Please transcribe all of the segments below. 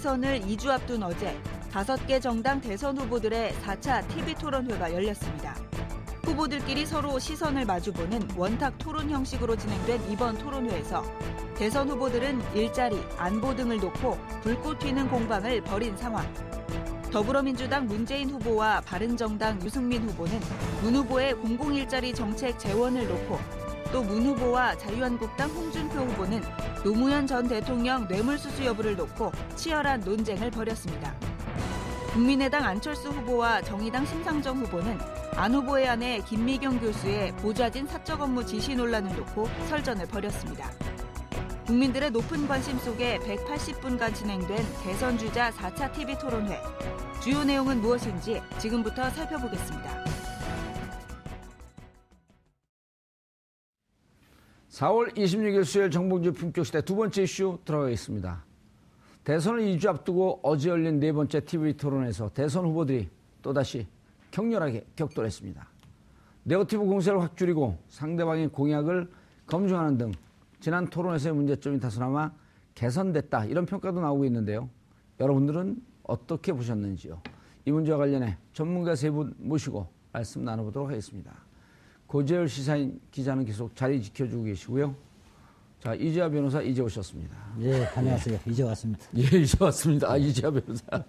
대 대선을 2주 앞둔 어제 5개 정당 대선 후보들의 4차 TV 토론회가 열렸습니다. 후보들끼리 서로 시선을 마주보는 원탁 토론 형식으로 진행된 이번 토론회에서 대선 후보들은 일자리, 안보 등을 놓고 불꽃 튀는 공방을 벌인 상황. 더불어민주당 문재인 후보와 바른정당 유승민 후보는 문 후보의 공공일자리 정책 재원을 놓고 또 문 후보와 자유한국당 홍준표 후보는 노무현 전 대통령 뇌물수수 여부를 놓고 치열한 논쟁을 벌였습니다. 국민의당 안철수 후보와 정의당 심상정 후보는 안 후보의 아내 김미경 교수의 보좌진 사적 업무 지시 논란을 놓고 설전을 벌였습니다. 국민들의 높은 관심 속에 180분간 진행된 대선 주자 4차 TV 토론회. 주요 내용은 무엇인지 지금부터 살펴보겠습니다. 4월 26일 수요일 정봉주 품격시대 두 번째 이슈 들어가겠습니다. 대선을 2주 앞두고 어제 열린 네 번째 TV 토론에서 대선 후보들이 또다시 격렬하게 격돌했습니다. 네거티브 공세를 확 줄이고 상대방의 공약을 검증하는 등 지난 토론에서의 문제점이 다소나마 개선됐다 이런 평가도 나오고 있는데요. 여러분들은 어떻게 보셨는지요? 이 문제와 관련해 전문가 세 분 모시고 말씀 나눠보도록 하겠습니다. 고재열 시사인 기자는 계속 자리 지켜주고 계시고요. 자, 이재하 변호사 이제 오셨습니다. 예, 안녕하세요. 예. 이제 왔습니다. 예, 이제 왔습니다. 아, 이재하 변호사.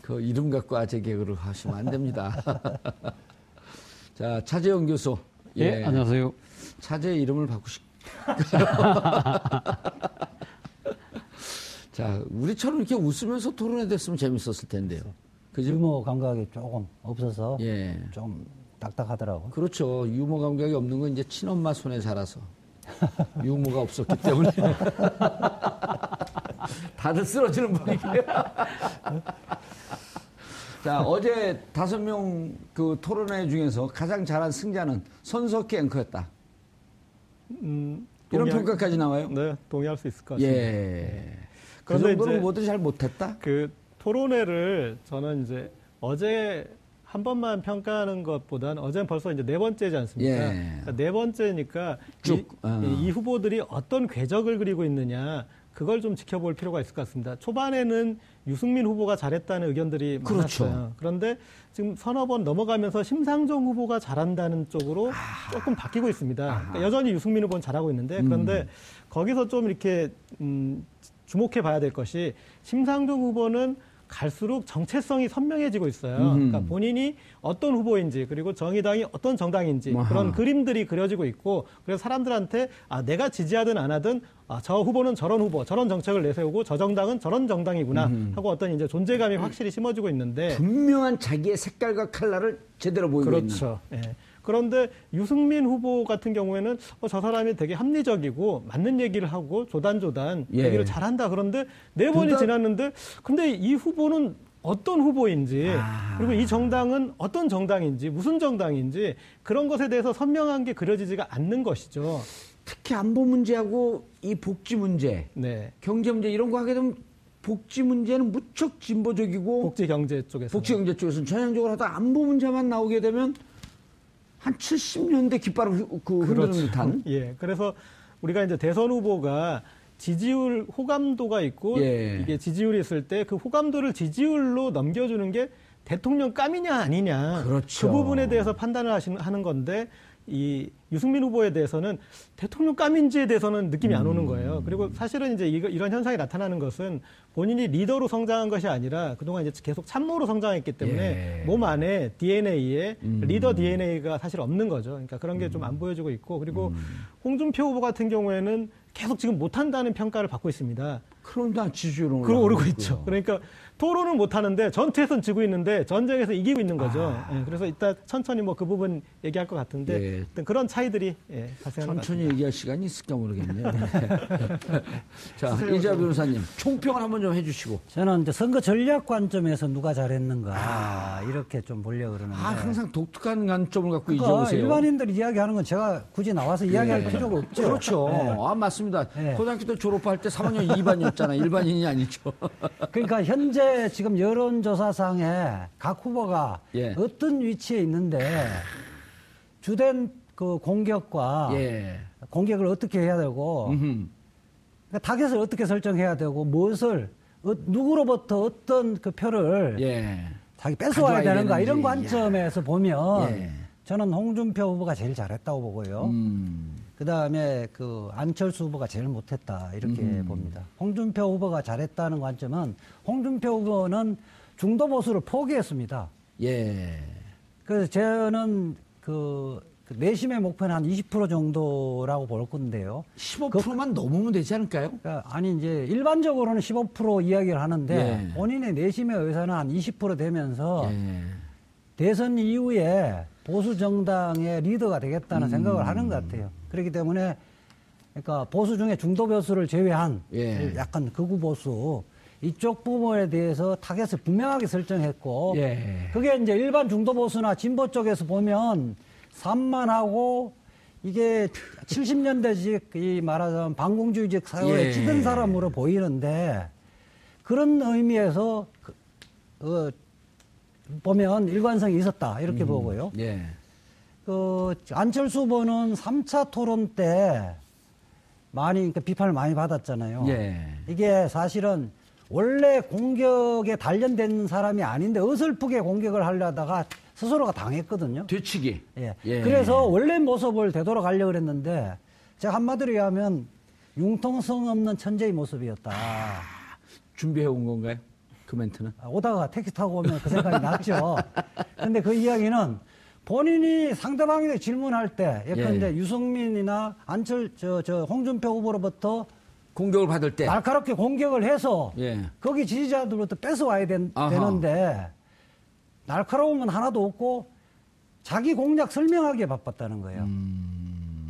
그 이름 갖고 아재 개그를 하시면 안 됩니다. 자, 차재영 교수. 예, 예 안녕하세요. 차재 이름을 바꾸시. 자, 우리처럼 이렇게 웃으면서 토론회 됐으면 재밌었을 텐데요. 그죠? 유머 감각이 조금 없어서 예. 좀 딱딱하더라고. 그렇죠. 유머 감각이 없는 건 이제 친엄마 손에 자라서 유머가 없었기 때문에 다들 쓰러지는 분위기예요. 자 어제 다섯 명 그 토론회 중에서 가장 잘한 승자는 손석희 앵커였다. 음, 이런 평가까지 나와요? 네, 동의할 수 있을 것 같습니다. 예. 네. 그 정도로 모두 잘 못했다? 그 토론회를 저는 이제 어제 한 번만 평가하는 것보다는 어제는 벌써 이제 네 번째지 않습니까? 예. 그러니까 네 번째니까 쭉, 이, 어. 이, 후보들이 어떤 궤적을 그리고 있느냐 그걸 좀 지켜볼 필요가 있을 것 같습니다. 초반에는 유승민 후보가 잘했다는 의견들이 그렇죠. 많았어요. 그런데 지금 서너 번 넘어가면서 심상정 후보가 잘한다는 쪽으로 아. 조금 바뀌고 있습니다. 그러니까 여전히 유승민 후보는 잘하고 있는데 그런데 음. 거기서 좀 이렇게 음, 주목해 봐야 될 것이 심상정 후보는 갈수록 정체성이 선명해지고 있어요. 음. 그러니까 본인이 어떤 후보인지 그리고 정의당이 어떤 정당인지 아하. 그런 그림들이 그려지고 있고 그래서 사람들한테 아 내가 지지하든 안 하든 아, 저 후보는 저런 후보, 저런 정책을 내세우고 저 정당은 저런 정당이구나 음. 하고 어떤 이제 존재감이 확실히 심어지고 있는데 분명한 자기의 색깔과 칼라를 제대로 보이고 그렇죠. 있는. 예. 그런데 유승민 후보 같은 경우에는 어, 저 사람이 되게 합리적이고 맞는 얘기를 하고 조단조단 예. 얘기를 잘한다. 그런데 네 번이 둘 지났는데 근데 이 후보는 어떤 후보인지 아. 그리고 이 정당은 어떤 정당인지 무슨 정당인지 그런 것에 대해서 선명한 게 그려지지가 않는 것이죠. 특히 안보 문제하고 이 복지 문제, 네. 경제 문제 이런 거 하게 되면 복지 문제는 무척 진보적이고 복지 경제 쪽에서 복지 경제 쪽에서는 전향적으로 하다 안보 문제만 나오게 되면 한 70년대 깃발을 그 흔드는 그렇죠. 듯한. 예. 그래서 우리가 이제 대선 후보가 지지율 호감도가 있고 예. 이게 지지율이 있을 때 그 호감도를 지지율로 넘겨주는 게 대통령 깜이냐 아니냐 그렇죠. 그 부분에 대해서 판단을 하시는 하는 건데 이 유승민 후보에 대해서는 대통령 감인지에 대해서는 느낌이 안 오는 거예요. 그리고 사실은 이제 이런 현상이 나타나는 것은 본인이 리더로 성장한 것이 아니라 그동안 이제 계속 참모로 성장했기 때문에 예. 몸 안에 DNA에 음. 리더 DNA가 사실 없는 거죠. 그러니까 그런 게 좀 안 보여지고 있고 그리고 음. 홍준표 후보 같은 경우에는 계속 지금 못한다는 평가를 받고 있습니다. 그런다 지지율은 오르고 있죠. 그러니까 토론을 못 하는데 전투에서는 지고 있는데 전쟁에서 이기고 있는 거죠. 아. 예, 그래서 이따 천천히 뭐 그 부분 얘기할 것 같은데 예. 그런 차이들이 예, 발생하는 천천히 얘기할 시간이 있을까 모르겠네요. 자 이자 변호사님 총평을 한번 좀 해주시고 저는 이제 선거 전략 관점에서 누가 잘했는가 아. 이렇게 좀 보려 고 그러는데 아 항상 독특한 관점을 갖고 이어오세요. 일반인들이 이야기하는 건 제가 굳이 나와서 이야기할 네. 필요가 없죠. 그렇죠. 네. 아 맞습니다. 네. 고등학교 때 졸업할 때 3학년 2반 이었잖아요. 일반인이 아니죠. 그러니까 현재 지금 여론조사상에 각 후보가 예. 어떤 위치에 있는데 주된 그 공격과 예. 공격을 어떻게 해야 되고 그러니까 타겟을 어떻게 설정해야 되고 무엇을 어, 누구로부터 어떤 그 표를 예. 자기 뺏어와야 되는가 이런 관점에서 보면 예. 저는 홍준표 후보가 제일 잘했다고 보고요. 음. 그 다음에 그 안철수 후보가 제일 못했다 이렇게 음. 봅니다. 홍준표 후보가 잘했다는 관점은 홍준표 후보는 중도 보수를 포기했습니다. 예. 그래서 저는 그, 그 내심의 목표는 한 20% 정도라고 볼 건데요. 15%만 그, 넘으면 되지 않을까요? 그러니까 아니 이제 일반적으로는 15% 이야기를 하는데 예. 본인의 내심의 의사는 한 20% 되면서 예. 대선 이후에 보수 정당의 리더가 되겠다는 음. 생각을 하는 것 같아요. 그렇기 때문에 그러니까 보수 중에 중도 보수를 제외한 예. 약간 극우 보수 이쪽 부분에 대해서 타겟을 분명하게 설정했고 예. 그게 이제 일반 중도 보수나 진보 쪽에서 보면 산만하고 이게 70년대적 이 말하자면 반공주의적 사회에 예. 찌든 사람으로 보이는데 그런 의미에서 그, 어, 보면 일관성이 있었다 이렇게 음, 보고요. 예. 그 안철수 후보는 3차 토론 때 많이 그러니까 비판을 많이 받았잖아요. 예. 이게 사실은 원래 공격에 단련된 사람이 아닌데 어설프게 공격을 하려다가 스스로가 당했거든요. 뒤치기. 예. 예. 그래서 원래 모습을 되돌아가려고 그랬는데 제가 한마디로 얘기하면 융통성 없는 천재의 모습이었다. 아, 준비해 온 건가요? 그 멘트는? 아, 오다가 택시 타고 오면 그 생각이 났죠. 근데 그 이야기는 본인이 상대방에게 질문할 때, 예컨대 예. 유승민이나 안철, 저, 저, 홍준표 후보로부터 공격을 받을 때 날카롭게 공격을 해서 예. 거기 지지자들부터 뺏어와야 된, 되는데 날카로운 건 하나도 없고 자기 공략 설명하기에 바빴다는 거예요. 음...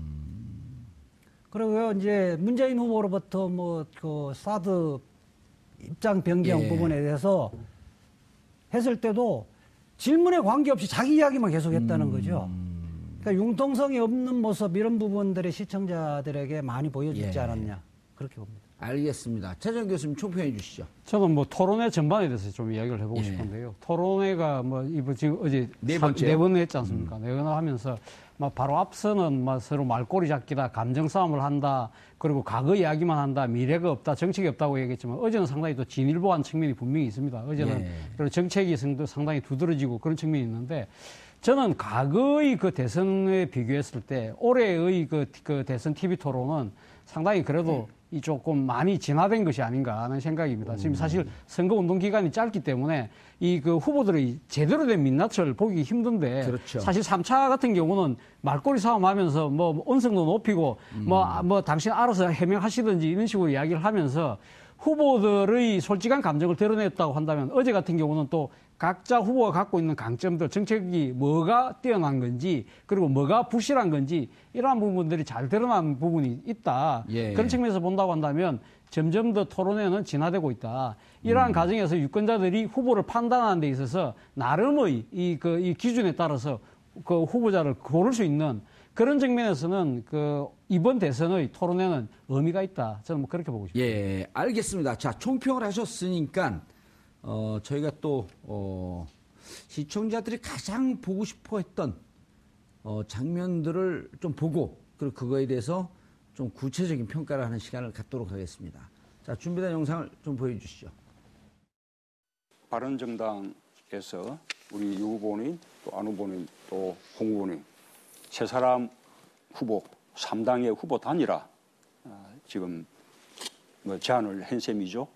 그리고 이제 문재인 후보로부터 뭐 그 사드 입장 변경 예. 부분에 대해서 했을 때도 질문에 관계없이 자기 이야기만 계속했다는 음. 거죠. 그러니까 융통성이 없는 모습 이런 부분들이 시청자들에게 많이 보여지지 예. 않았냐 그렇게 봅니다. 알겠습니다. 최정 교수님 총평해 주시죠. 저는 뭐 토론회 전반에 대해서 좀 이야기를 해보고 예. 싶은데요. 토론회가 뭐 이번 지금 어제 네 번째 네 번 했지 않습니까? 음. 네 번 하면서 막 바로 앞서는 막 서로 말꼬리 잡기다, 감정 싸움을 한다, 그리고 과거 이야기만 한다, 미래가 없다, 정책이 없다고 얘기했지만 어제는 상당히 또 진일보한 측면이 분명히 있습니다. 어제는 예. 그런 정책이 상당히 두드러지고 그런 측면이 있는데 저는 과거의 그 대선에 비교했을 때 올해의 그, 그 대선 TV 토론은 상당히 그래도 음. 이 조금 많이 진화된 것이 아닌가 하는 생각입니다. 지금 사실 선거 운동 기간이 짧기 때문에 이 그 후보들의 제대로 된 민낯을 보기 힘든데 그렇죠. 사실 3차 같은 경우는 말꼬리 싸움하면서 뭐 언성도 높이고 뭐뭐 음. 뭐 당신 알아서 해명하시든지 이런 식으로 이야기를 하면서 후보들의 솔직한 감정을 드러냈다고 한다면 어제 같은 경우는 또 각자 후보가 갖고 있는 강점들, 정책이 뭐가 뛰어난 건지, 그리고 뭐가 부실한 건지, 이러한 부분들이 잘 드러난 부분이 있다. 예. 그런 측면에서 본다고 한다면 점점 더 토론회는 진화되고 있다. 이러한 음. 과정에서 유권자들이 후보를 판단하는 데 있어서 나름의 이, 그, 이 기준에 따라서 그 후보자를 고를 수 있는 그런 측면에서는 그 이번 대선의 토론회는 의미가 있다. 저는 뭐 그렇게 보고 싶습니다. 예, 알겠습니다. 자, 총평을 하셨으니까 어, 저희가 또, 어, 시청자들이 가장 보고 싶어 했던 어, 장면들을 좀 보고, 그리고 그거에 대해서 좀 구체적인 평가를 하는 시간을 갖도록 하겠습니다. 자, 준비된 영상을 좀 보여주시죠. 바른정당에서 우리 유 후보님, 또 안 후보님, 또 홍 후보님 세 사람 후보, 3당의 후보 단일화 어, 지금 뭐 제안을 한 셈이죠.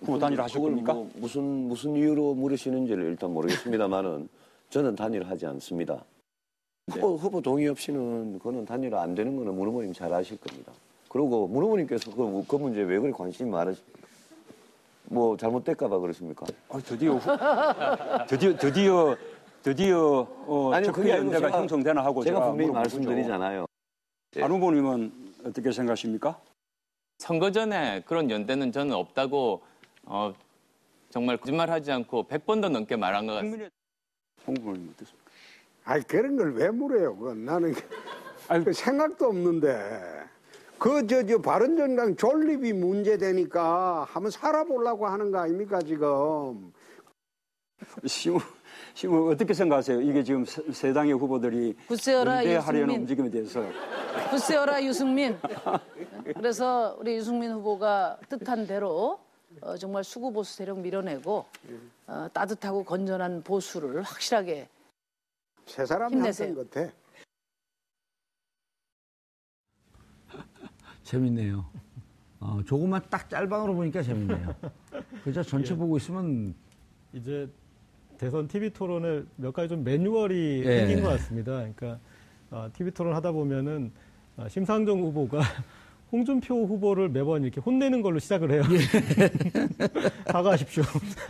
후보 단일화 하실 겁니까? 뭐 무슨 무슨 이유로 물으시는지를 일단 모르겠습니다만은 저는 단일하지 않습니다. 네. 후보, 후보 동의 없이는 그거는 단일화 안 되는 거는 문 후보님 잘 아실 겁니다. 그리고 문 후보님께서 그, 그 문제 왜 그리 관심이 많으시? 뭐 잘못될까 봐 그렇습니까? 아, 드디어 드디어 드디어 드디어 어, 아니 그게 연대가 형성되나 하고 제가, 제가 분명히 말씀드리잖아요. 예. 안 후보님은 어떻게 생각하십니까? 선거 전에 그런 연대는 저는 없다고 어, 정말 거짓말하지 않고 100번도 넘게 말한 것 같습니다. 홍 후보님 어떻습니까? 아니 그런 걸 왜 물어요? 그건 나는 아니, 그 생각도 없는데 그저저 바른정당 존립이 문제되니까 한번 살아보려고 하는 거 아닙니까 지금? 시무 시무 어떻게 생각하세요? 이게 지금 세, 세 당의 후보들이 연대하려는 움직임에 대해서 부세어라 유승민. 그래서 우리 유승민 후보가 뜻한 대로 어, 정말 수구 보수 세력 밀어내고 어, 따뜻하고 건전한 보수를 확실하게 세 사람이 힘내세요. 것 같아. 재밌네요. 어, 조금만 딱 짤방으로 보니까 재밌네요. 그저 전체 예. 보고 있으면 이제 대선 TV 토론을 몇 가지 좀 매뉴얼이 예. 생긴 것 같습니다. 그러니까 어, TV 토론 하다 보면은 어, 심상정 후보가 홍준표 후보를 매번 이렇게 혼내는 걸로 시작을 해요. 예. 사과하십시오.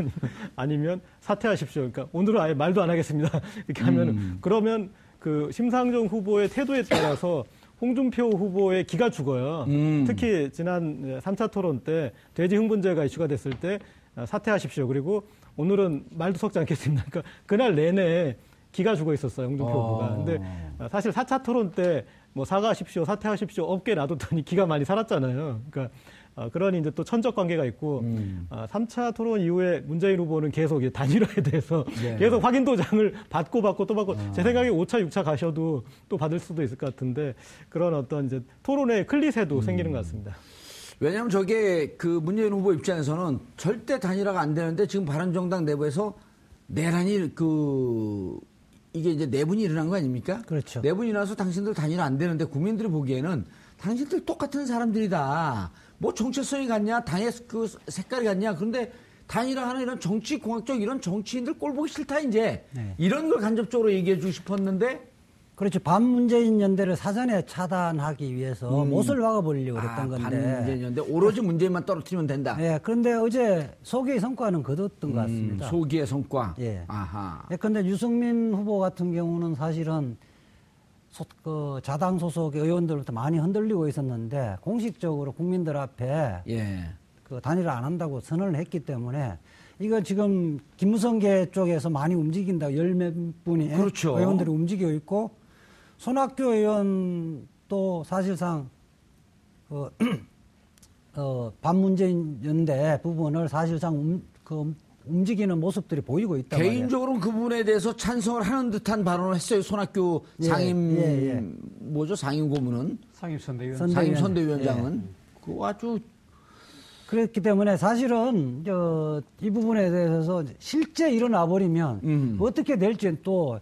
아니면 사퇴하십시오. 그러니까 오늘은 아예 말도 안 하겠습니다. 이렇게 하면 음. 그러면 그 심상정 후보의 태도에 따라서 홍준표 후보의 기가 죽어요. 음. 특히 지난 3차 토론 때 돼지 흥분제가 이슈가 됐을 때 사퇴하십시오. 그리고 오늘은 말도 섞지 않겠습니다. 그러니까 그날 내내 기가 죽어 있었어요. 홍준표 어. 후보가. 근데 사실 4차 토론 때 뭐 사과하십시오, 사퇴하십시오, 업계 놔뒀더니 기가 많이 살았잖아요. 그러니까 어, 그런 이제 또 천적 관계가 있고 음. 어, 3차 토론 이후에 문재인 후보는 계속 단일화에 대해서 네. 계속 확인 도장을 받고 받고 또 받고 아. 제 생각에 5차, 6차 가셔도 또 받을 수도 있을 것 같은데 그런 어떤 이제 토론의 클리셰도 음. 생기는 것 같습니다. 왜냐하면 저게 그 문재인 후보 입장에서는 절대 단일화가 안 되는데 지금 바른정당 내부에서 내란이 그 이게 이제 내분이 일어난 거 아닙니까? 그렇죠. 내분이 일어나서 당신들 단일화 안 되는데 국민들이 보기에는 당신들 똑같은 사람들이다. 뭐 정체성이 같냐, 당의 그 색깔이 같냐. 그런데 단일화하는 이런 정치 공학적 이런 정치인들 꼴 보기 싫다 이제 네. 이런 걸 간접적으로 얘기해 주고 싶었는데 그렇죠. 반문재인 연대를 사전에 차단하기 위해서 음. 못을 막아버리려고 그랬던 아, 건데. 반문재인 연대 오로지 문재인만 떨어뜨리면 된다. 예. 그런데 어제 소기의 성과는 거뒀던 음, 것 같습니다. 소기의 성과. 예. 아하. 예. 그런데 유승민 후보 같은 경우는 사실은 소, 그 자당 소속 의원들부터 많이 흔들리고 있었는데 공식적으로 국민들 앞에 예. 그 단일화 안 한다고 선언을 했기 때문에 이거 지금 김무성계 쪽에서 많이 움직인다 열 몇 분이 그렇죠. 의원들이 움직이고 있고 손학규 의원도 사실상 그, 어, 반문재인 연대 부분을 사실상 음, 그 움직이는 모습들이 보이고 있다. 개인적으로는 그 부분에 대해서 찬성을 하는 듯한 발언을 했어요. 손학규 예, 상임 예, 예. 뭐죠? 상임 고문은 상임 선대위원 상임 선대위원장은 예. 그 아주 그렇기 때문에 사실은 저 이 부분에 대해서 실제 일어나 버리면 음. 어떻게 될지는 또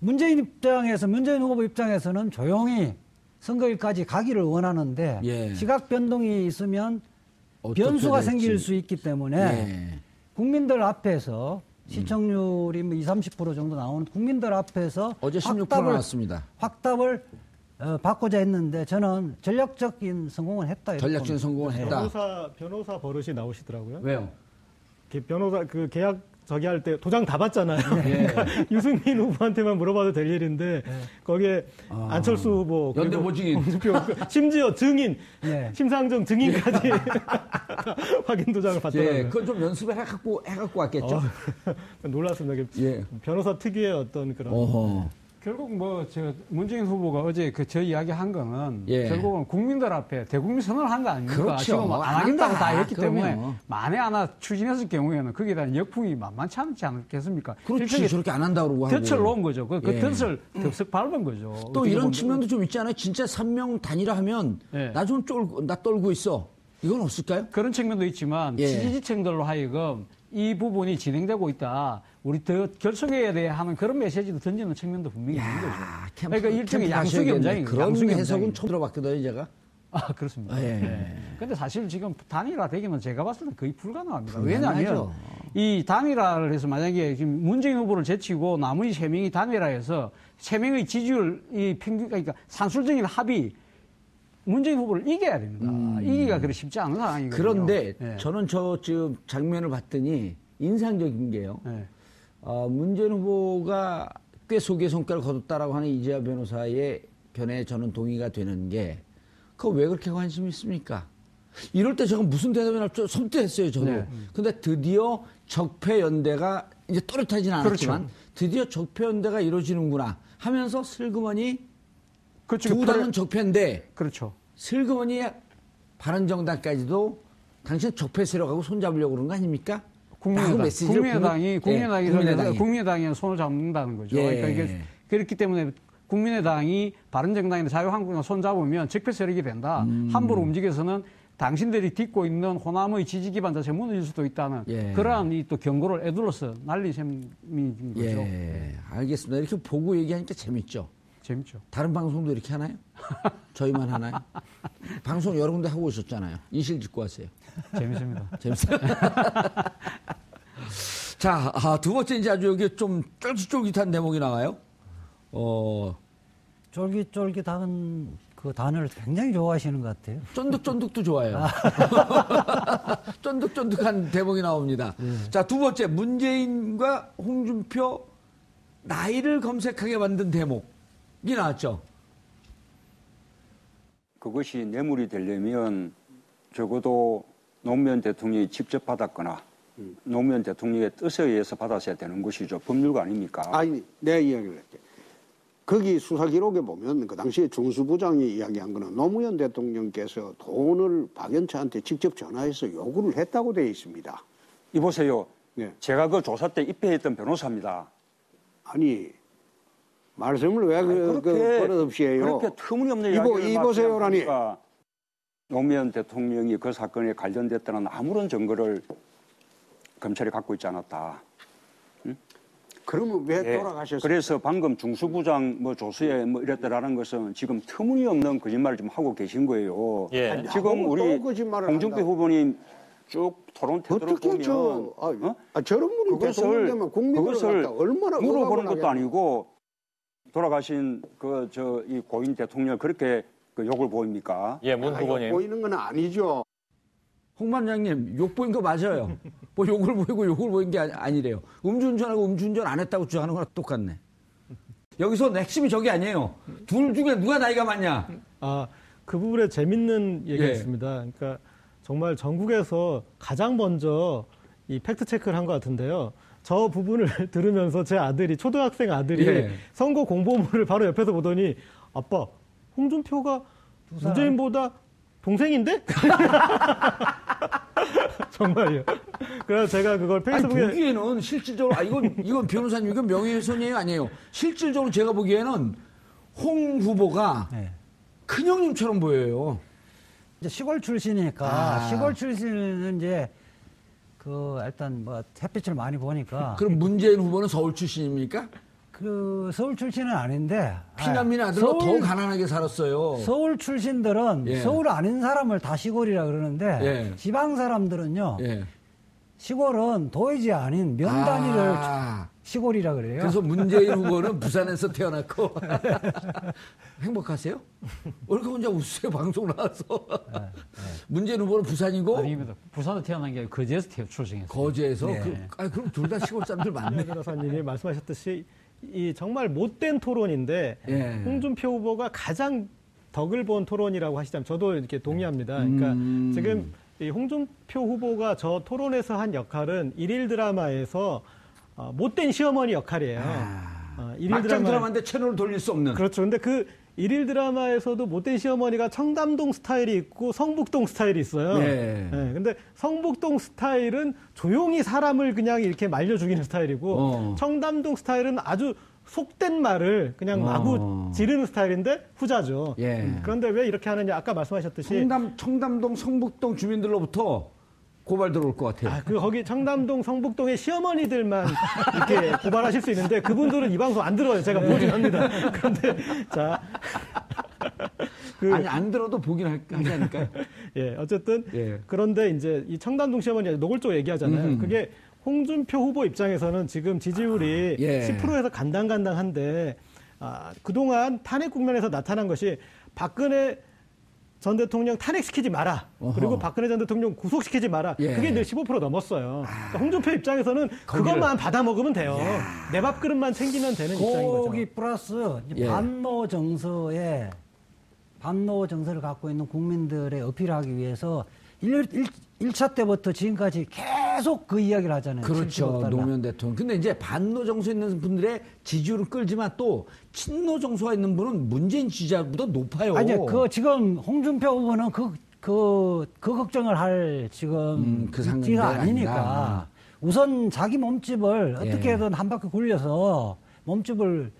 문재인 입장에서 문재인 후보 입장에서는 조용히 선거일까지 가기를 원하는데 예. 시각 변동이 있으면 변수가 생길 수 있기 때문에 예. 국민들 앞에서 시청률이 뭐 20, 30% 정도 나오는 국민들 앞에서 어제 16% 확답을, 나왔습니다. 확답을 어, 받고자 했는데 저는 전략적인 성공을 했다. 전략적인 성공을 했다. 변호사 변호사 버릇이 나오시더라고요. 왜요? 변호사 그 계약 저기 할 때 도장 다 받잖아요. 네. 그러니까 유승민 후보한테만 물어봐도 될 일인데 네. 거기에 아. 안철수 후보 연대 보증인 심지어 증인 네. 심상정 증인까지 확인 도장을 받더라고요. 예, 그건 좀 연습을 해갖고 해갖고 왔겠죠. 어, 놀랐습니다. 예. 변호사 특유의 어떤 그런. 어허. 결국 뭐 저 문재인 후보가 어제 그 저 이야기 한 거는 예. 결국은 국민들 앞에 대국민 선언을 한 거 아닙니까? 그렇죠. 지금 뭐 안 하겠다고 다 했기. 때문에 만에 하나 추진했을 경우에는 거기에 대한 역풍이 만만치 않지 않겠습니까? 그렇지 저렇게 안 한다고 그러고 덫을 놓은 거죠. 그, 그 예. 덫을 덥석 밟은 거죠. 또 이런 측면도 좀 있잖아요. 진짜 3명 단일화 하면 예. 나좀 쫄고 나 떨고 있어. 이건 없을까요? 그런 측면도 있지만 예. 지지층들로 하여금 이 부분이 진행되고 있다. 우리 더 결속해야 돼 하는 그런 메시지도 던지는 측면도 분명히 있는 거죠. 캠프, 그러니까 일종의 양수기 현장인 그런 양수기 해석은 처음 들어봤거든요, 제가. 아, 그렇습니다. 아, 예. 네. 근데 사실 지금 단일화 되기는 제가 봤을 때 거의 불가능합니다. 왜냐하면 이 단일화를 해서 만약에 지금 문재인 후보를 제치고 나머지 세 명이 단일화해서 세 명의 지지율 이 평균 그러니까 산술적인 합의 문재인 후보를 이겨야 됩니다. 음. 이기가 그리 쉽지 않은 상황이거든요. 그런데 네. 저는 저 지금 장면을 봤더니 인상적인 게요. 네. 어, 문재인 후보가 꽤 속의 성과를 거뒀다라고 하는 이재하 변호사의 변에 저는 동의가 되는 게 그거 왜 그렇게 관심이 있습니까? 이럴 때 제가 무슨 대답이 날지 섬뜩했어요, 저도. 네. 근데 드디어 적폐 연대가 이제 또렷하지는 않았지만 그렇죠. 드디어 적폐 연대가 이루어지는구나 하면서 슬그머니 그렇죠. 두 당은 적폐인데 그렇죠. 슬그머니 바른정당까지도 당신 적폐 세력하고 손잡으려고 그런 거 아닙니까? 국민의당, 국민의당이 국민의당이 예, 국민의당이, 국민의당이 손을 잡는다는 거죠. 예. 그러니까 이게 그렇기 때문에 국민의당이 바른정당이나 자유한국당 손 잡으면 적폐 세력이 된다. 음. 함부로 움직여서는 당신들이 딛고 있는 호남의 지지 기반 자체 무너질 수도 있다는 예. 그러한 이 또 경고를 애둘러서 날린 셈인 거죠. 예, 알겠습니다. 이렇게 보고 얘기하니까 재밌죠. 재밌죠. 다른 방송도 이렇게 하나요? 저희만 하나요? 방송 여러 군데 하고 오셨잖아요. 이실 짓고 하세요. 재밌습니다. 재밌어요. 자, 아, 두 번째 이제 아주 여기 좀 쫄깃쫄깃한 대목이 나와요. 어, 쫄깃쫄깃한 그 단어를 굉장히 좋아하시는 것 같아요. 쫀득쫀득도 좋아요. 아. 쫀득쫀득한 대목이 나옵니다. 네. 자, 두 번째, 문재인과 홍준표 나이를 검색하게 만든 대목 이 나왔죠. 그것이 뇌물이 되려면 적어도 노무현 대통령이 직접 받았거나 음. 노무현 대통령의 뜻에 의해서 받았어야 되는 것이죠. 법률가 아닙니까? 아니, 내 이야기를 할게. 거기 수사 기록에 보면 그 당시에 중수부장이 이야기한 거는 노무현 대통령께서 돈을 박연차한테 직접 전화해서 요구를 했다고 되어 있습니다. 이보세요. 네. 제가 그 조사 때 입회했던 변호사입니다. 아니 말씀을 왜 그, 그 버릇없이 해요? 그렇게 터무니없는 이보, 이보세요라니. 노무현 대통령이 그 사건에 관련됐다는 아무런 증거를 검찰이 갖고 있지 않았다. 그러면 왜 예, 돌아가셨어요? 그래서 방금 중수부장 뭐 조수에 뭐 이랬다라는 것은 지금 터무니없는 거짓말을 좀 하고 계신 거예요. 예. 지금 우리 홍준표 후보님 쭉 토론 태도를 보면 저, 아, 어? 아, 저런 분이 그것을 그것을 얼마나 물어보는 것도 아니고 돌아가신 그 저 이 고인 대통령 그렇게 그 욕을 보입니까? 예, 문 후보님. 보이는 건 아니죠. 홍 반장님 욕 보인 거 맞아요. 뭐 욕을 보이고 욕을 보인 게 아니래요. 음주운전하고 음주운전 안 했다고 주장하는 거랑 똑같네. 여기서 핵심이 저게 아니에요. 둘 중에 누가 나이가 많냐? 아, 그 부분에 재밌는 얘기가 예. 있습니다. 그러니까 정말 전국에서 가장 먼저 이 팩트 체크를 한 것 같은데요. 저 부분을 들으면서 제 아들이 초등학생 아들이 예. 선거 공보물을 바로 옆에서 보더니 아빠 홍준표가 문재인보다 동생인데? 정말요. 그래서 제가 그걸 페이스북에 아니, 보기에는 실질적으로 아 이건 이건 변호사님 이건 명예훼손이 아니에요. 실질적으로 제가 보기에는 홍 후보가 네. 큰 형님처럼 보여요. 이제 시골 출신이니까 아. 시골 출신은 이제 그 일단 뭐 햇빛을 많이 보니까 그럼 문재인 후보는 서울 출신입니까? 그 서울 출신은 아닌데 피난민 아들로 더 가난하게 살았어요. 서울 출신들은 예. 서울 아닌 사람을 다 시골이라 그러는데 예. 지방 사람들은요. 예. 시골은 도의지 아닌 면 단위를 아. 시골이라 그래요. 그래서 문재인 후보는 부산에서 태어났고 행복하세요? 얼굴 혼자 웃으세요 방송 나와서. 네, 네. 문재인 후보는 부산이고 아닙니다. 부산에 태어난 게 거제에서 태어 출생했어요. 거제에서 네. 그, 아니, 그럼 둘 다 시골 사람들 맞네. 변호사님이 말씀하셨듯이 이 정말 못된 토론인데 예. 홍준표 후보가 가장 덕을 본 토론이라고 하시자면 저도 이렇게 동의합니다. 그러니까 음. 지금 이 홍준표 후보가 저 토론에서 한 역할은 일일 드라마에서 어, 못된 시어머니 역할이에요. 아. 어, 일일 드라마 드라마인데 채널을 돌릴 수 없는. 그렇죠. 근데 그 일일 드라마에서도 못된 시어머니가 청담동 스타일이 있고 성북동 스타일이 있어요. 네. 네. 근데 성북동 스타일은 조용히 사람을 그냥 이렇게 말려 죽이는 스타일이고 어. 청담동 스타일은 아주 속된 말을 그냥 마구 어. 지르는 스타일인데 후자죠. 예. 그런데 왜 이렇게 하느냐? 아까 말씀하셨듯이 청담 청담동 성북동 주민들로부터 고발 들어올 것 같아요. 아, 그 거기 청담동 성북동의 시어머니들만 이렇게 고발하실 수 있는데 그분들은 이 방송 안 들어요. 제가 보긴 합니다. 그런데 자. 그, 아니 안 들어도 보긴 하지 않을까요? 예, 어쨌든 예. 그런데 이제 이 청담동 시어머니 노골적으로 얘기하잖아요. 음. 그게 홍준표 후보 입장에서는 지금 지지율이 아, 예. 10%에서 간당간당한데 아, 그동안 탄핵 국면에서 나타난 것이 박근혜 전 대통령 탄핵시키지 마라. 어허. 그리고 박근혜 전 대통령 구속시키지 마라. 예. 그게 늘 15% 넘었어요. 아. 그러니까 홍준표 입장에서는 거기를. 그것만 받아 먹으면 돼요. 내 밥그릇만 챙기면 되는 입장인 거죠. 거기 플러스 예. 반노 정서에 반노 정서를 갖고 있는 국민들의 어필하기 위해서 1, 1, 차 때부터 지금까지 계속 그 이야기를 하잖아요. 그렇죠. 노무현 대통령. 근데 이제 반노 정서 있는 분들의 지지율은 끌지만 또 친노 정서가 있는 분은 문재인 지지자보다 높아요. 아니, 그 지금 홍준표 후보는 그, 그, 그 걱정을 할 지금 음, 그 상태가 아니니까. 아니라. 우선 자기 몸집을 예. 어떻게든 한 바퀴 굴려서 몸집을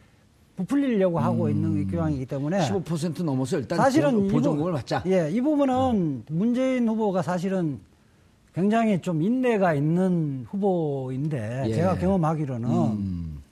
부풀리려고 하고 음. 있는 교황이기 때문에 15% 넘어서 일단 사실은 보조금을 받자. 예, 이 부분은 문재인 후보가 사실은 굉장히 좀 인내가 있는 후보인데 예. 제가 경험하기로는 음.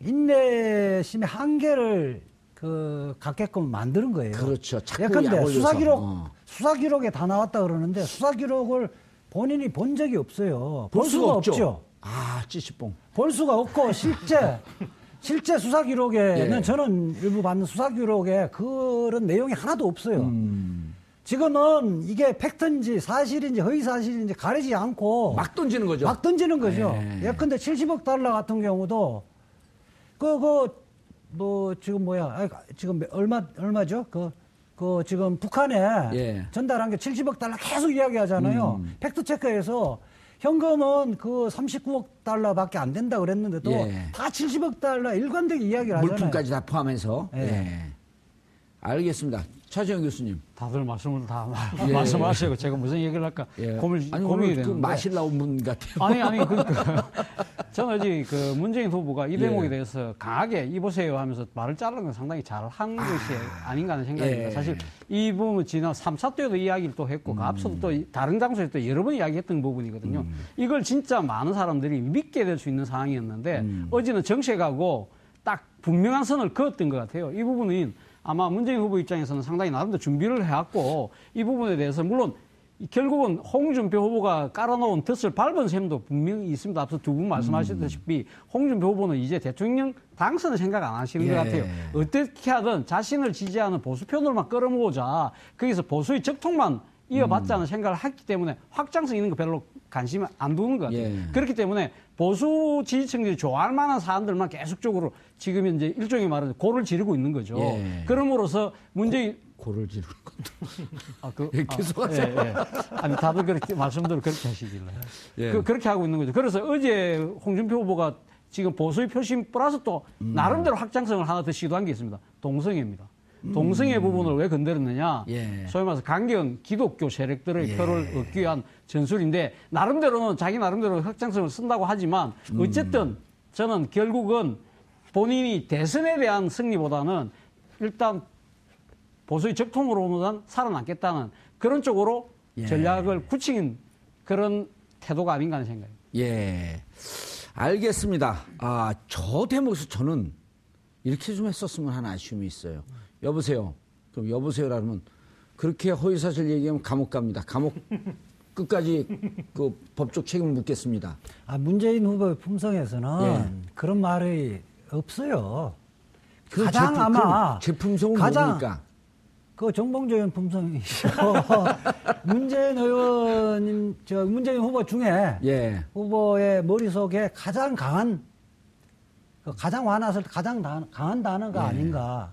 인내심의 한계를 그 갖게끔 만드는 거예요. 그렇죠. 예컨대 수사 기록 어. 수사 기록에 다 나왔다 그러는데 수사 기록을 본인이 본 적이 없어요. 볼, 볼 수가 없죠. 없죠. 아, 찌시뽕. 볼 수가 없고 실제 실제 수사 기록에는 예. 저는 일부 받는 수사 기록에 그런 내용이 하나도 없어요. 음. 지금은 이게 팩트인지 사실인지 허위 사실인지 가리지 않고 막 던지는 거죠. 막 던지는 거죠. 예. 예컨대 70억 달러 같은 경우도 그 그 뭐 지금 뭐야? 아니, 지금 얼마 얼마죠? 그, 그 지금 북한에 예. 전달한 게 70억 달러 계속 이야기 하잖아요. 음. 팩트 체크해서 현금은 그 39억 달러밖에 안 된다 그랬는데도 예. 다 70억 달러 일관되게 이야기를 하잖아요. 물품까지 다 포함해서. 예. 예. 알겠습니다. 차지영 교수님. 다들 말씀을 다 예. 말씀하시고 제가 무슨 얘기를 할까 예. 고민 아니, 고민이 그 되는데. 마실 나온 분 같아요. 아니 아니 그러니까 저는 아직 그 문재인 후보가 이 대목에 예. 대해서 강하게 입으세요 하면서 말을 자르는 건 상당히 잘한 아. 것이 아닌가 하는 생각입니다. 예. 사실 이 부분 지난 3차 때도 이야기를 또 했고 그 음. 앞서도 또 다른 장소에서 또 여러 번 이야기했던 부분이거든요. 음. 이걸 진짜 많은 사람들이 믿게 될 수 있는 상황이었는데 음. 어제는 정책하고 딱 분명한 선을 그었던 것 같아요. 이 부분은 아마 문재인 후보 입장에서는 상당히 나름대로 준비를 해왔고 이 부분에 대해서 물론 결국은 홍준표 후보가 깔아놓은 덫을 밟은 셈도 분명히 있습니다. 앞서 두 분 말씀하셨다시피 홍준표 후보는 이제 대통령 당선을 생각 안 하시는 예. 것 같아요. 어떻게 하든 자신을 지지하는 보수 편으로만 끌어모으자 거기서 보수의 적통만 이어받자는 음. 생각을 했기 때문에 확장성 있는 거 별로 관심 안 두는 것 같아요. 예. 그렇기 때문에 보수 지지층들이 좋아할 만한 사안들만 계속적으로 지금 이제 일종의 말은 고를 지르고 있는 거죠. 예. 그럼으로써 문재인 고 를 지르는 것도 아, 그, 예, 계속 아, 하세요. 예, 예. 아니 다들 그렇게 말씀대로 그렇게 하시길래 예. 그, 그렇게 하고 있는 거죠. 그래서 어제 홍준표 후보가 지금 보수의 표심 플러스 또 음. 나름대로 확장성을 하나 더 시도한 게 있습니다. 동성애입니다. 동성애 음. 부분을 왜 건드렸느냐? 예. 소위 말해서 강경 기독교 세력들의 예. 표를 얻기 위한 전술인데 나름대로는 자기 나름대로 확장성을 쓴다고 하지만 음. 어쨌든 저는 결국은 본인이 대선에 대한 승리보다는 일단 보수의 적통으로는 살아남겠다는 그런 쪽으로 예. 전략을 굳힌 그런 태도가 아닌가 하는 생각입니다. 예. 알겠습니다. 아, 저 대목에서 저는 이렇게 좀 했었으면 하는 아쉬움이 있어요. 여보세요. 그럼 여보세요라면 그렇게 허위사실 얘기하면 감옥 갑니다. 감옥 끝까지 그 법적 책임을 묻겠습니다. 아, 문재인 후보의 품성에서는 예. 그런 말이 없어요. 그 가장 제품, 아마 제품성은 가장 뭡니까? 그 정봉조 의원 품성이시고 문재인 의원님 저 문재인 후보 중에 예. 후보의 머릿속에 가장 강한 그 가장 완화을 가장 강한 단어가 예. 아닌가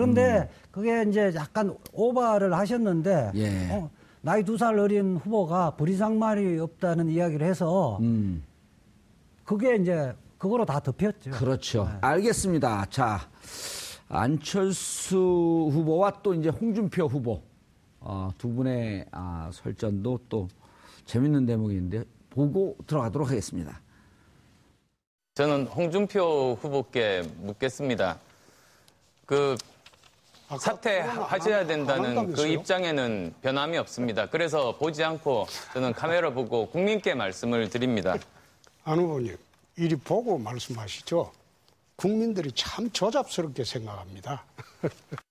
그런데 음. 그게 이제 약간 오바를 하셨는데 예. 어, 나이 두 살 어린 후보가 불이상말이 없다는 이야기를 해서 음. 그게 이제 그거로 다 덮였죠. 그렇죠. 네. 알겠습니다. 자 안철수 후보와 또 이제 홍준표 후보 어, 두 분의 아, 설전도 또 재밌는 대목인데 보고 들어가도록 하겠습니다. 저는 홍준표 후보께 묻겠습니다. 그 사퇴하셔야 된다는 그 입장에는 변함이 없습니다. 그래서 보지 않고 저는 카메라 보고 국민께 말씀을 드립니다. 안 후보님, 이리 보고 말씀하시죠. 국민들이 참 조잡스럽게 생각합니다.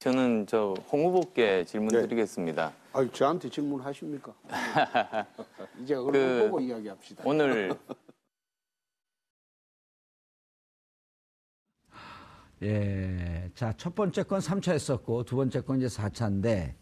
저는 저 홍 후보께 질문 네. 드리겠습니다. 아, 저한테 질문하십니까? 이제 그, 보고 이야기합시다. 오늘 예. 자, 첫 번째 건 3차 했었고, 두 번째 건 이제 4차인데,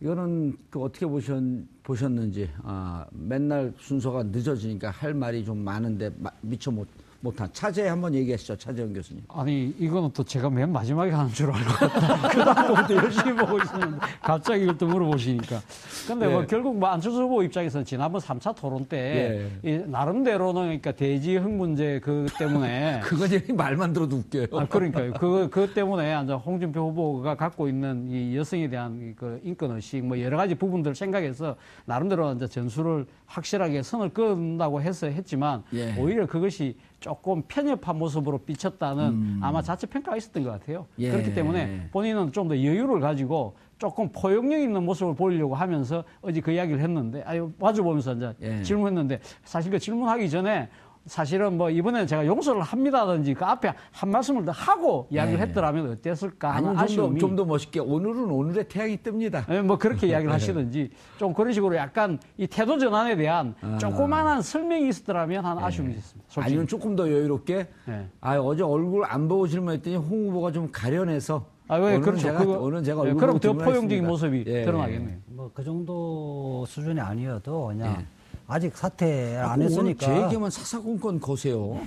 이거는 그 어떻게 보셨, 보셨는지, 아, 맨날 순서가 늦어지니까 할 말이 좀 많은데, 미처 못, 못한 차제 한번 얘기하시죠, 차재현 교수님. 아니 이거는 또 제가 맨 마지막에 하는 줄 알고 그 다음부터 열심히 보고 있었는데 갑자기 이걸 또 물어보시니까. 근데 뭐 예. 뭐 결국 뭐 안철수 후보 입장에서는 지난번 3차 토론 때 예. 나름대로는 그러니까 대지흥 문제 그 때문에 그거 제 말만 들어도 웃겨요. 아 그러니까요. 그, 그 때문에 홍준표 후보가 갖고 있는 이 여성에 대한 그 인권 의식 뭐 여러 가지 부분들을 생각해서 나름대로 이제 전술을 확실하게 선을 끈다고 해서 했지만 예. 오히려 그것이 조금 편협한 모습으로 비쳤다는 음. 아마 자체 평가가 있었던 것 같아요. 예. 그렇기 때문에 본인은 좀 더 여유를 가지고 조금 포용력 있는 모습을 보이려고 하면서 어제 그 이야기를 했는데 아유 마주 보면서 이제 예. 질문했는데 사실 그 질문하기 전에 사실은 뭐 이번에 제가 용서를 합니다든지 그 앞에 한 말씀을 더 하고 이야기를 네. 했더라면 어땠을까 하는 아니, 아쉬움이 좀 더 멋있게 오늘은 오늘의 태양이 뜹니다. 네, 뭐 그렇게 이야기를 네. 하시든지 좀 그런 식으로 약간 이 태도 전환에 대한 아. 조그마한 설명이 있었더라면 하는 네. 아쉬움이 있습니다. 솔직히. 아니면 조금 더 여유롭게 네. 아 어제 얼굴 안 보고 질문했더니 홍 후보가 좀 가련해서 아, 왜, 그렇죠. 제가, 그거, 오늘 제가 얼굴 그럼 더 포용적인 모습이 예. 드러나겠네요. 뭐그 정도 수준이 아니어도 그냥 예. 아직 사퇴 안 아, 했으니까. 제 얘기만 사사건건 거세요.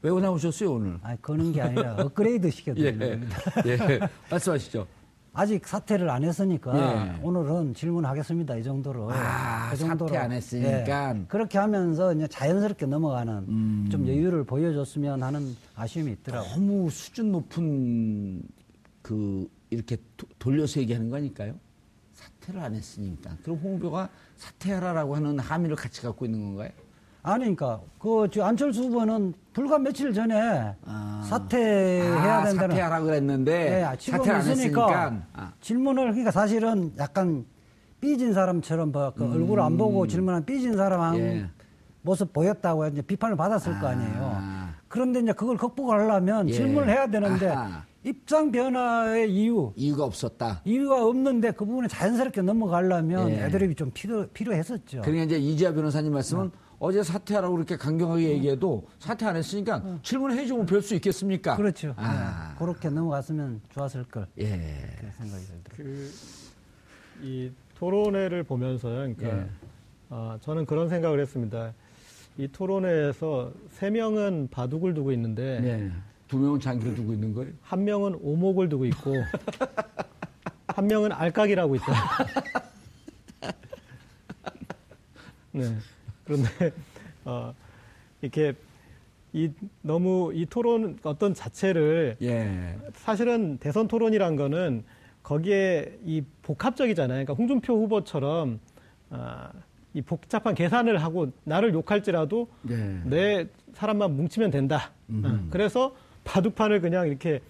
왜 나오셨어요 오늘? 아니 거는 게 아니라 업그레이드 시켜드립니다. 예, 예. 말씀하시죠. 아직 사퇴를 안 했으니까 예. 오늘은 질문하겠습니다. 이 정도로. 아, 그 정도로. 사퇴 안 했으니까. 예. 그렇게 하면서 이제 자연스럽게 넘어가는 음. 좀 여유를 보여줬으면 하는 아쉬움이 있더라고요. 너무 수준 높은 그 이렇게 도, 돌려서 얘기하는 거니까요. 사퇴를 안 했으니까. 그럼 홍보가 사퇴하라라고 하는 함의를 같이 갖고 있는 건가요? 아니, 그러니까 그 안철수 후보는 불과 며칠 전에 아. 사퇴해야 아, 된다는 사퇴하라고 그랬는데 네, 사퇴 안 했으니까 아. 질문을 그러니까 사실은 약간 삐진 사람처럼 뭐그 음. 얼굴 안 보고 질문한 삐진 사람 예. 모습 보였다고 이제 비판을 받았을 거 아니에요. 아. 그런데 이제 그걸 극복을 하려면 예. 질문을 해야 되는데 아하. 입장 변화의 이유. 이유가 없었다. 이유가 없는데 그 부분에 자연스럽게 넘어가려면 예. 애드립이 좀 필요, 필요했었죠. 그러니까 이제 이지아 변호사님 말씀은 어. 제 사퇴하라고 그렇게 강경하게 어. 얘기해도 사퇴 안 했으니까 어. 질문해 주면 별 수 있겠습니까? 그렇죠. 아. 네. 그렇게 넘어갔으면 좋았을 걸. 예. 생각이 들더라고요. 그, 이 토론회를 보면서요. 그러니까 예. 어, 저는 그런 생각을 했습니다. 이 토론회에서 세 명은 바둑을 두고 있는데 예. 두 명은 장기를 두고 있는 거예요? 한 명은 오목을 두고 있고 한 명은 알까기라고 있다. 네. 그런데 어, 이렇게 이 너무 이 토론 어떤 자체를 예. 사실은 대선 토론이란 거는 거기에 이 복합적이잖아요. 그러니까 홍준표 후보처럼 아, 이 복잡한 계산을 하고 나를 욕할지라도 예. 내 사람만 뭉치면 된다. 음. 그래서 바둑판을 그냥 이렇게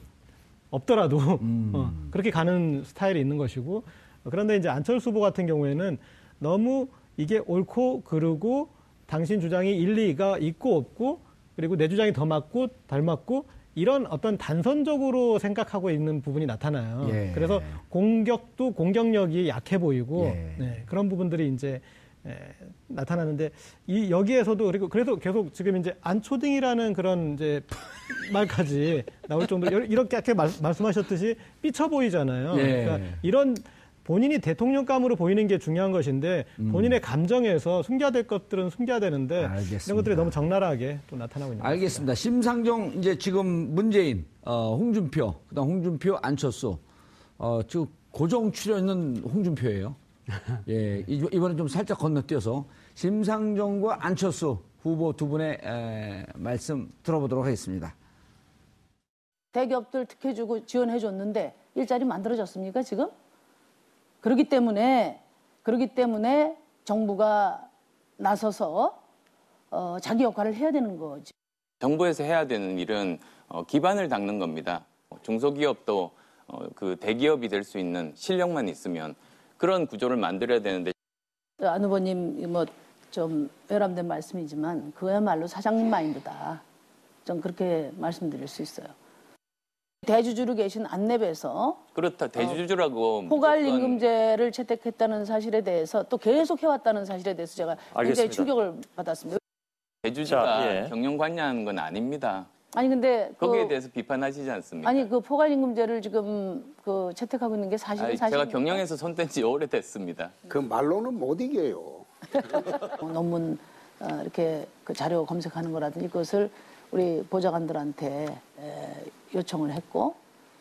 없더라도 음. 어, 그렇게 가는 스타일이 있는 것이고 그런데 이제 안철수 후보 같은 경우에는 너무 이게 옳고 그르고 당신 주장이 일리가 있고 없고 그리고 내 주장이 더 맞고 덜 맞고 이런 어떤 단선적으로 생각하고 있는 부분이 나타나요. 예. 그래서 공격도 공격력이 약해 보이고 예. 네, 그런 부분들이 이제 예, 나타나는데 이 여기에서도 그리고 그래서 계속 지금 이제 안초딩이라는 그런 이제 말까지 나올 정도로 이렇게 이렇게 말, 말씀하셨듯이 삐쳐 보이잖아요. 예. 그러니까 이런 본인이 대통령감으로 보이는 게 중요한 것인데 음. 본인의 감정에서 숨겨야 될 것들은 숨겨야 되는데 알겠습니다. 이런 것들이 너무 적나라하게 또 나타나고 있는 알겠습니다. 같습니다. 심상정 이제 지금 문재인, 어, 홍준표, 그다음 홍준표, 안철수, 어, 지금 고정 출연은 홍준표예요. 예, 이번에 좀 살짝 건너뛰어서 심상정과 안철수 후보 두 분의 에, 말씀 들어보도록 하겠습니다. 대기업들 특혜 주고 지원해 줬는데 일자리 만들어졌습니까 지금? 그렇기 때문에 그렇기 때문에 정부가 나서서 어, 자기 역할을 해야 되는 거죠. 정부에서 해야 되는 일은 어, 기반을 닦는 겁니다. 중소기업도 어, 그 대기업이 될 수 있는 실력만 있으면 그런 구조를 만들어야 되는데 안 후보님 뭐 좀 외람된 말씀이지만 그야말로 사장님 마인드다. 좀 그렇게 말씀드릴 수 있어요. 대주주로 계신 안내에서 그렇다 대주주라고 어, 포괄 임금제를 채택했다는 사실에 대해서 또 계속 해왔다는 사실에 대해서 제가 알겠습니다. 굉장히 충격을 받았습니다. 대주주가 자, 예. 경영 관여하는 건 아닙니다. 아니 근데 거기에 그, 대해서 비판하시지 않습니까? 아니 그 포괄 임금제를 지금 그 채택하고 있는 게 사실은 사실 제가 경영에서 손 뗀 지 오래됐습니다. 그 말로는 못 이겨요. 논문 어, 이렇게 그 자료 검색하는 거라든지 그것을 우리 보좌관들한테 요청을 했고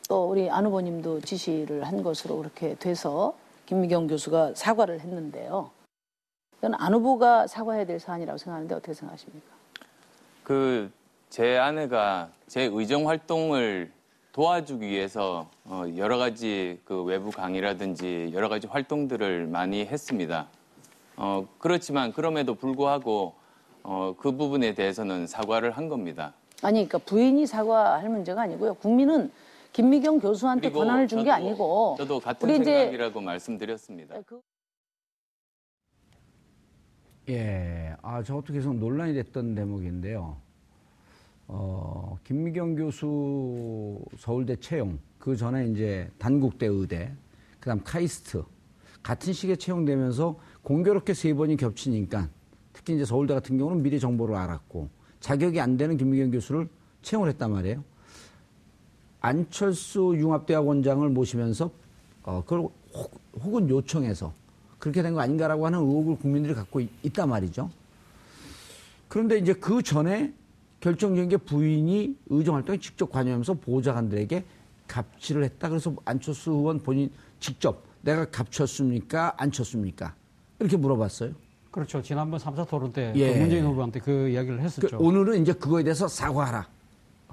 또 우리 안 후보님도 지시를 한 것으로 그렇게 돼서 김미경 교수가 사과를 했는데요. 이건 안 후보가 사과해야 될 사안이라고 생각하는데 어떻게 생각하십니까? 그 제 아내가 제 의정 활동을 도와주기 위해서 어, 여러 가지 그 외부 강의라든지 여러 가지 활동들을 많이 했습니다. 어, 그렇지만 그럼에도 불구하고 어, 그 부분에 대해서는 사과를 한 겁니다. 아니, 그러니까 부인이 사과할 문제가 아니고요. 국민은 김미경 교수한테 권한을 준 게 아니고 저도 같은 생각이라고 말씀드렸습니다. 네, 그... 예, 아, 저것도 계속 논란이 됐던 대목인데요. 어, 김미경 교수 서울대 채용, 그 전에 이제 단국대 의대, 그 다음 카이스트, 같은 시기에 채용되면서 공교롭게 세 번이 겹치니까 특히 이제 서울대 같은 경우는 미리 정보를 알았고 자격이 안 되는 김미경 교수를 채용을 했단 말이에요. 안철수 융합대학원장을 모시면서 어, 그걸 혹, 은 요청해서 그렇게 된 거 아닌가라고 하는 의혹을 국민들이 갖고 있, 단 말이죠. 그런데 이제 그 전에 결정적인 게 부인이 의정 활동에 직접 관여하면서 보좌관들에게 갑질을 했다. 그래서 안철수 의원 본인 직접 내가 갑쳤습니까? 안 쳤습니까? 이렇게 물어봤어요. 그렇죠. 지난번 3차 토론 때 예. 그 문재인 후보한테 그 이야기를 했었죠. 그 오늘은 이제 그거에 대해서 사과하라.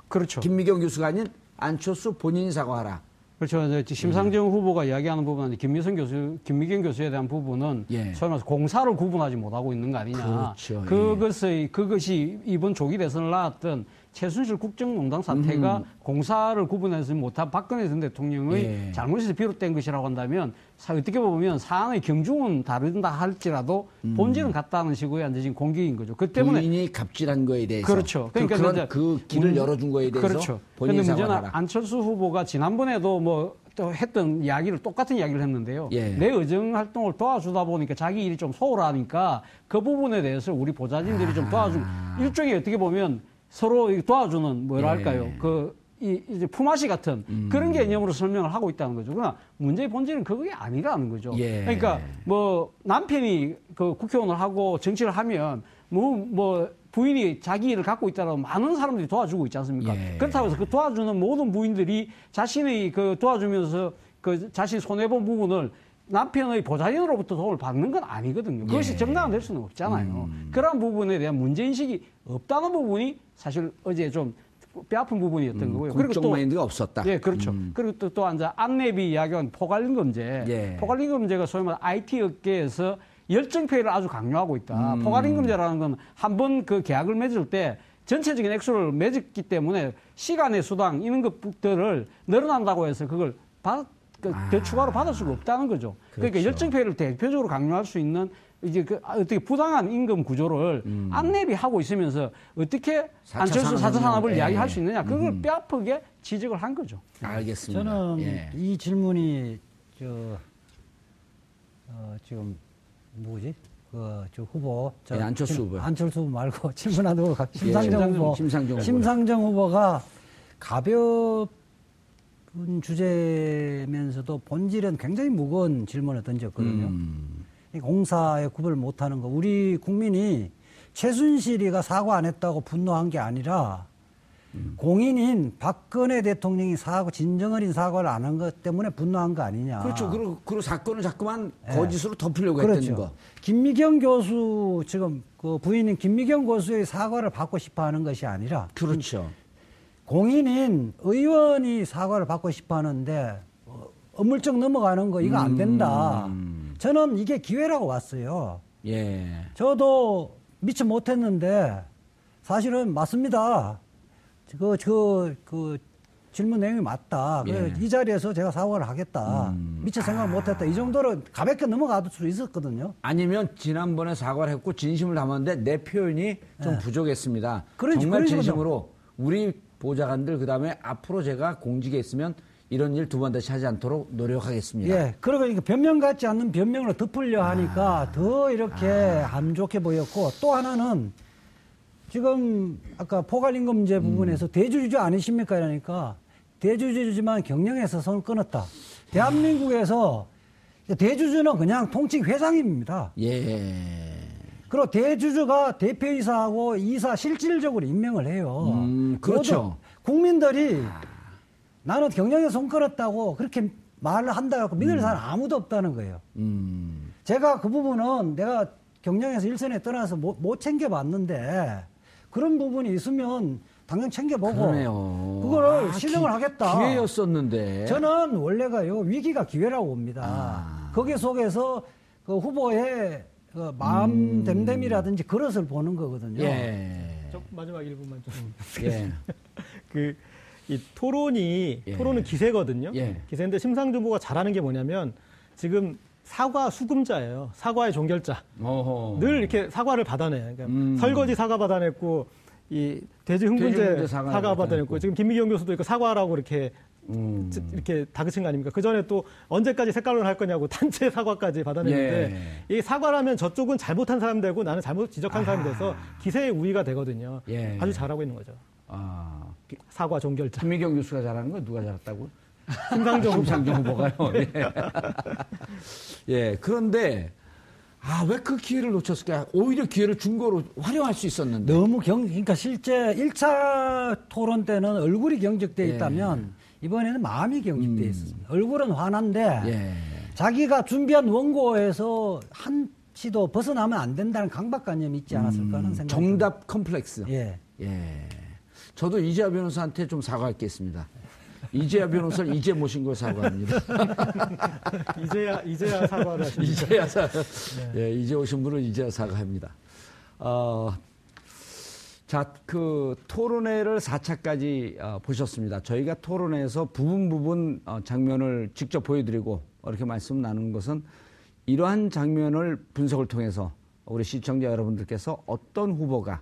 그렇죠. 김미경 교수가 아닌 안철수 본인이 사과하라. 그렇죠. 이제 심상정 음. 후보가 이야기하는 부분은 김미선 교수, 김미경 교수에 대한 부분은 예. 소위 말해서 공사를 구분하지 못하고 있는 거 아니냐. 그렇죠. 그것의, 예. 그것이 이번 조기 대선을 낳았던 최순실 국정농단 사태가 음. 공사를 구분해서 못한 박근혜 전 대통령의 예. 잘못에서 비롯된 것이라고 한다면 어떻게 보면 사안의 경중은 다르다 할지라도 음. 본질은 같다는 식으로 앉아진 공격인 거죠. 그 때문에 본인이 갑질한 거에 대해서 그렇죠. 그, 그러니까 그, 그 길을 문, 열어준 거에 대해서 그렇죠. 그런데 문제는 안철수 후보가 지난번에도 뭐또 했던 이야기를 똑같은 이야기를 했는데요. 예. 내 의정 활동을 도와주다 보니까 자기 일이 좀 소홀하니까 그 부분에 대해서 우리 보좌진들이 아. 좀 도와준 일종의 어떻게 보면 서로 도와주는 뭐랄까요. 예. 그, 이, 이제 품앗이 같은 음. 그런 개념으로 설명을 하고 있다는 거죠. 그러나 문제의 본질은 그게 아니라는 거죠. 예. 그러니까 뭐 남편이 그 국회의원을 하고 정치를 하면 뭐, 뭐 부인이 자기 일을 갖고 있다고 많은 사람들이 도와주고 있지 않습니까? 예. 그렇다고 해서 그 도와주는 모든 부인들이 자신의 그 도와주면서 그 자신 손해본 부분을 남편의 보좌인으로부터 도움을 받는 건 아니거든요. 그것이 예. 정당화될 수는 없잖아요. 음. 그러한 부분에 대한 문제인식이 없다는 부분이 사실 어제 좀 뼈아픈 부분이었던 음, 거고요. 그리고 또 마인드가 없었다. 예, 그렇죠. 음. 그리고 또, 또 앉아 안내비 이야기한 포괄임금제. 예. 포괄임금제가 소위 말해 IT 업계에서 열정 페이를 아주 강요하고 있다. 음. 포괄임금제라는 건 한 번 그 계약을 맺을 때 전체적인 액수를 맺었기 때문에 시간의 수당 이런 것들을 늘어난다고 해서 그걸 받, 그, 아. 추가로 받을 수가 없다는 거죠. 그러니까 그렇죠. 그러니까 열정페이를 대표적으로 강요할 수 있는 이제 그 어떻게 부당한 임금 구조를 음. 안내비 하고 있으면서 어떻게 안철수 사차 산업을 예. 이야기할 수 있느냐 그걸 음. 뼈아프게 지적을 한 거죠. 알겠습니다. 저는 예. 이 질문이 저 어, 지금 뭐지? 그, 저 후보. 저 네, 안철수 후보. 안철수 후보 말고 질문하는 후보. 심상정 예, 후보. 심상정, 후보. 심상정 후보가 가볍 은 주제면서도 본질은 굉장히 무거운 질문을 던졌거든요. 음. 공사에 구별 못하는 거. 우리 국민이 최순실이가 사과 안 했다고 분노한 게 아니라 음. 공인인 박근혜 대통령이 사과, 진정어린 사과를 안 한 것 때문에 분노한 거 아니냐. 그렇죠. 그리고, 그리고 사건을 자꾸만 네. 거짓으로 덮으려고 그렇죠. 했던 거. 김미경 교수, 지금 그 부인인 김미경 교수의 사과를 받고 싶어 하는 것이 아니라. 그렇죠. 공인인 의원이 사과를 받고 싶어 하는데 어물쩍 넘어가는 거 이거 안 된다. 음. 저는 이게 기회라고 왔어요. 예. 저도 미처 못했는데 사실은 맞습니다. 그, 저, 그, 질문 내용이 맞다. 예. 이 자리에서 제가 사과를 하겠다. 음. 미처 생각 을 아. 못했다. 이 정도로 가볍게 넘어가도 수 있었거든요. 아니면 지난번에 사과를 했고 진심을 담았는데 내 표현이 좀 예. 부족했습니다. 그런지, 정말 진심으로 우리 보좌관들 그다음에 앞으로 제가 공직에 있으면 이런 일 두 번 다시 하지 않도록 노력하겠습니다. 예. 그러고 변명 같지 않는 변명으로 덮으려 하니까 아. 더 이렇게 아. 안 좋게 보였고 또 하나는 지금 아까 포괄임금 문제 음. 부분에서 음. 대주주 아니십니까? 이러니까 대주주지만 경영에서 손을 끊었다. 대한민국에서 대주주는 그냥 통칭 회장입니다. 예. 그리고 대주주가 대표이사하고 이사 실질적으로 임명을 해요. 음, 그렇죠. 국민들이 나는 경영에 손 끌었다고 그렇게 말을 한다고 믿을 음. 사람 아무도 없다는 거예요. 음. 제가 그 부분은 내가 경영에서 일선에 떠나서 못, 못 챙겨봤는데 그런 부분이 있으면 당연 챙겨보고 그러네요. 그거를 아, 실행을 하겠다. 기회였었는데 저는 원래가요 위기가 기회라고 봅니다. 아. 거기 속에서 그 후보의 그 마음 음. 댐댐이라든지 그릇을 보는 거거든요. 예. 저 마지막 1분만 좀. 예. 그, 이 토론이, 예. 토론은 기세거든요. 예. 기세인데 심상정 후보가 잘하는 게 뭐냐면 지금 사과 수금자예요. 사과의 종결자. 어허. 늘 이렇게 사과를 받아내. 그러니까 음. 설거지 사과 받아냈고 이 돼지 흥분제 사과, 사과 받아냈고 지금 김미경 교수도 이거 사과라고 이렇게 음. 이렇게 다그친 거 아닙니까? 그 전에 또 언제까지 색깔론 할 거냐고 단체 사과까지 받아냈는데 예. 이 사과라면 저쪽은 잘못한 사람 되고 나는 잘못 지적한 아. 사람이 돼서 기세의 우위가 되거든요. 예. 아주 잘하고 있는 거죠. 아. 사과 종결자. 김미경 교수가 잘하는 거 누가 잘했다고? 심상정 심상정 후보가요. 예. 예. 그런데 아, 왜 그 기회를 놓쳤을까? 오히려 기회를 중고로 활용할 수 있었는데. 너무 경, 그러니까 실제 1차 토론 때는 얼굴이 경직돼 예. 있다면 이번에는 마음이 경직돼 음. 있습니다. 얼굴은 화난데 예. 자기가 준비한 원고에서 한치도 벗어나면 안 된다는 강박관념이 있지 않았을까 하는 음. 생각. 정답 컴플렉스. 예. 예. 저도 이재하 변호사한테 좀 사과할 게 있습니다. 이재하 변호사를 이제 모신 걸 사과합니다. 이제야 이제야 사과를 하십니다. 이제야 사. 네. 예, 이제 오신 분은 이제야 사과합니다. 어, 자, 그 토론회를 4차까지 어, 보셨습니다. 저희가 토론회에서 부분 부분 어, 장면을 직접 보여드리고 이렇게 말씀 나누는 것은 이러한 장면을 분석을 통해서 우리 시청자 여러분들께서 어떤 후보가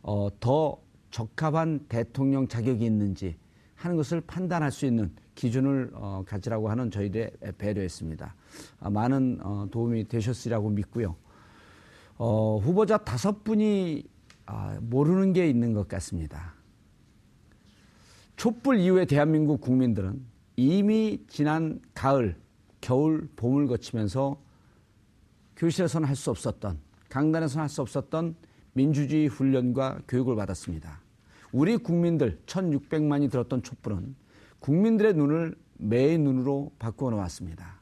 어, 더 적합한 대통령 자격이 있는지 하는 것을 판단할 수 있는 기준을 어, 가지라고 하는 저희들의 배려였습니다. 아, 많은 어, 도움이 되셨으리라고 믿고요. 어, 후보자 다섯 분이 아, 모르는 게 있는 것 같습니다. 촛불 이후에 대한민국 국민들은 이미 지난 가을, 겨울, 봄을 거치면서 교실에서는 할 수 없었던, 강단에서는 할 수 없었던 민주주의 훈련과 교육을 받았습니다. 우리 국민들 1600만이 들었던 촛불은 국민들의 눈을 매의 눈으로 바꾸어 놓았습니다.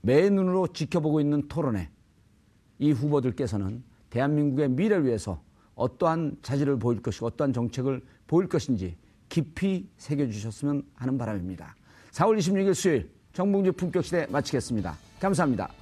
매의 눈으로 지켜보고 있는 토론회 이 후보들께서는 대한민국의 미래를 위해서 어떠한 자질을 보일 것이고 어떠한 정책을 보일 것인지 깊이 새겨주셨으면 하는 바람입니다. 4월 26일 수요일 정봉주 품격시대 마치겠습니다. 감사합니다.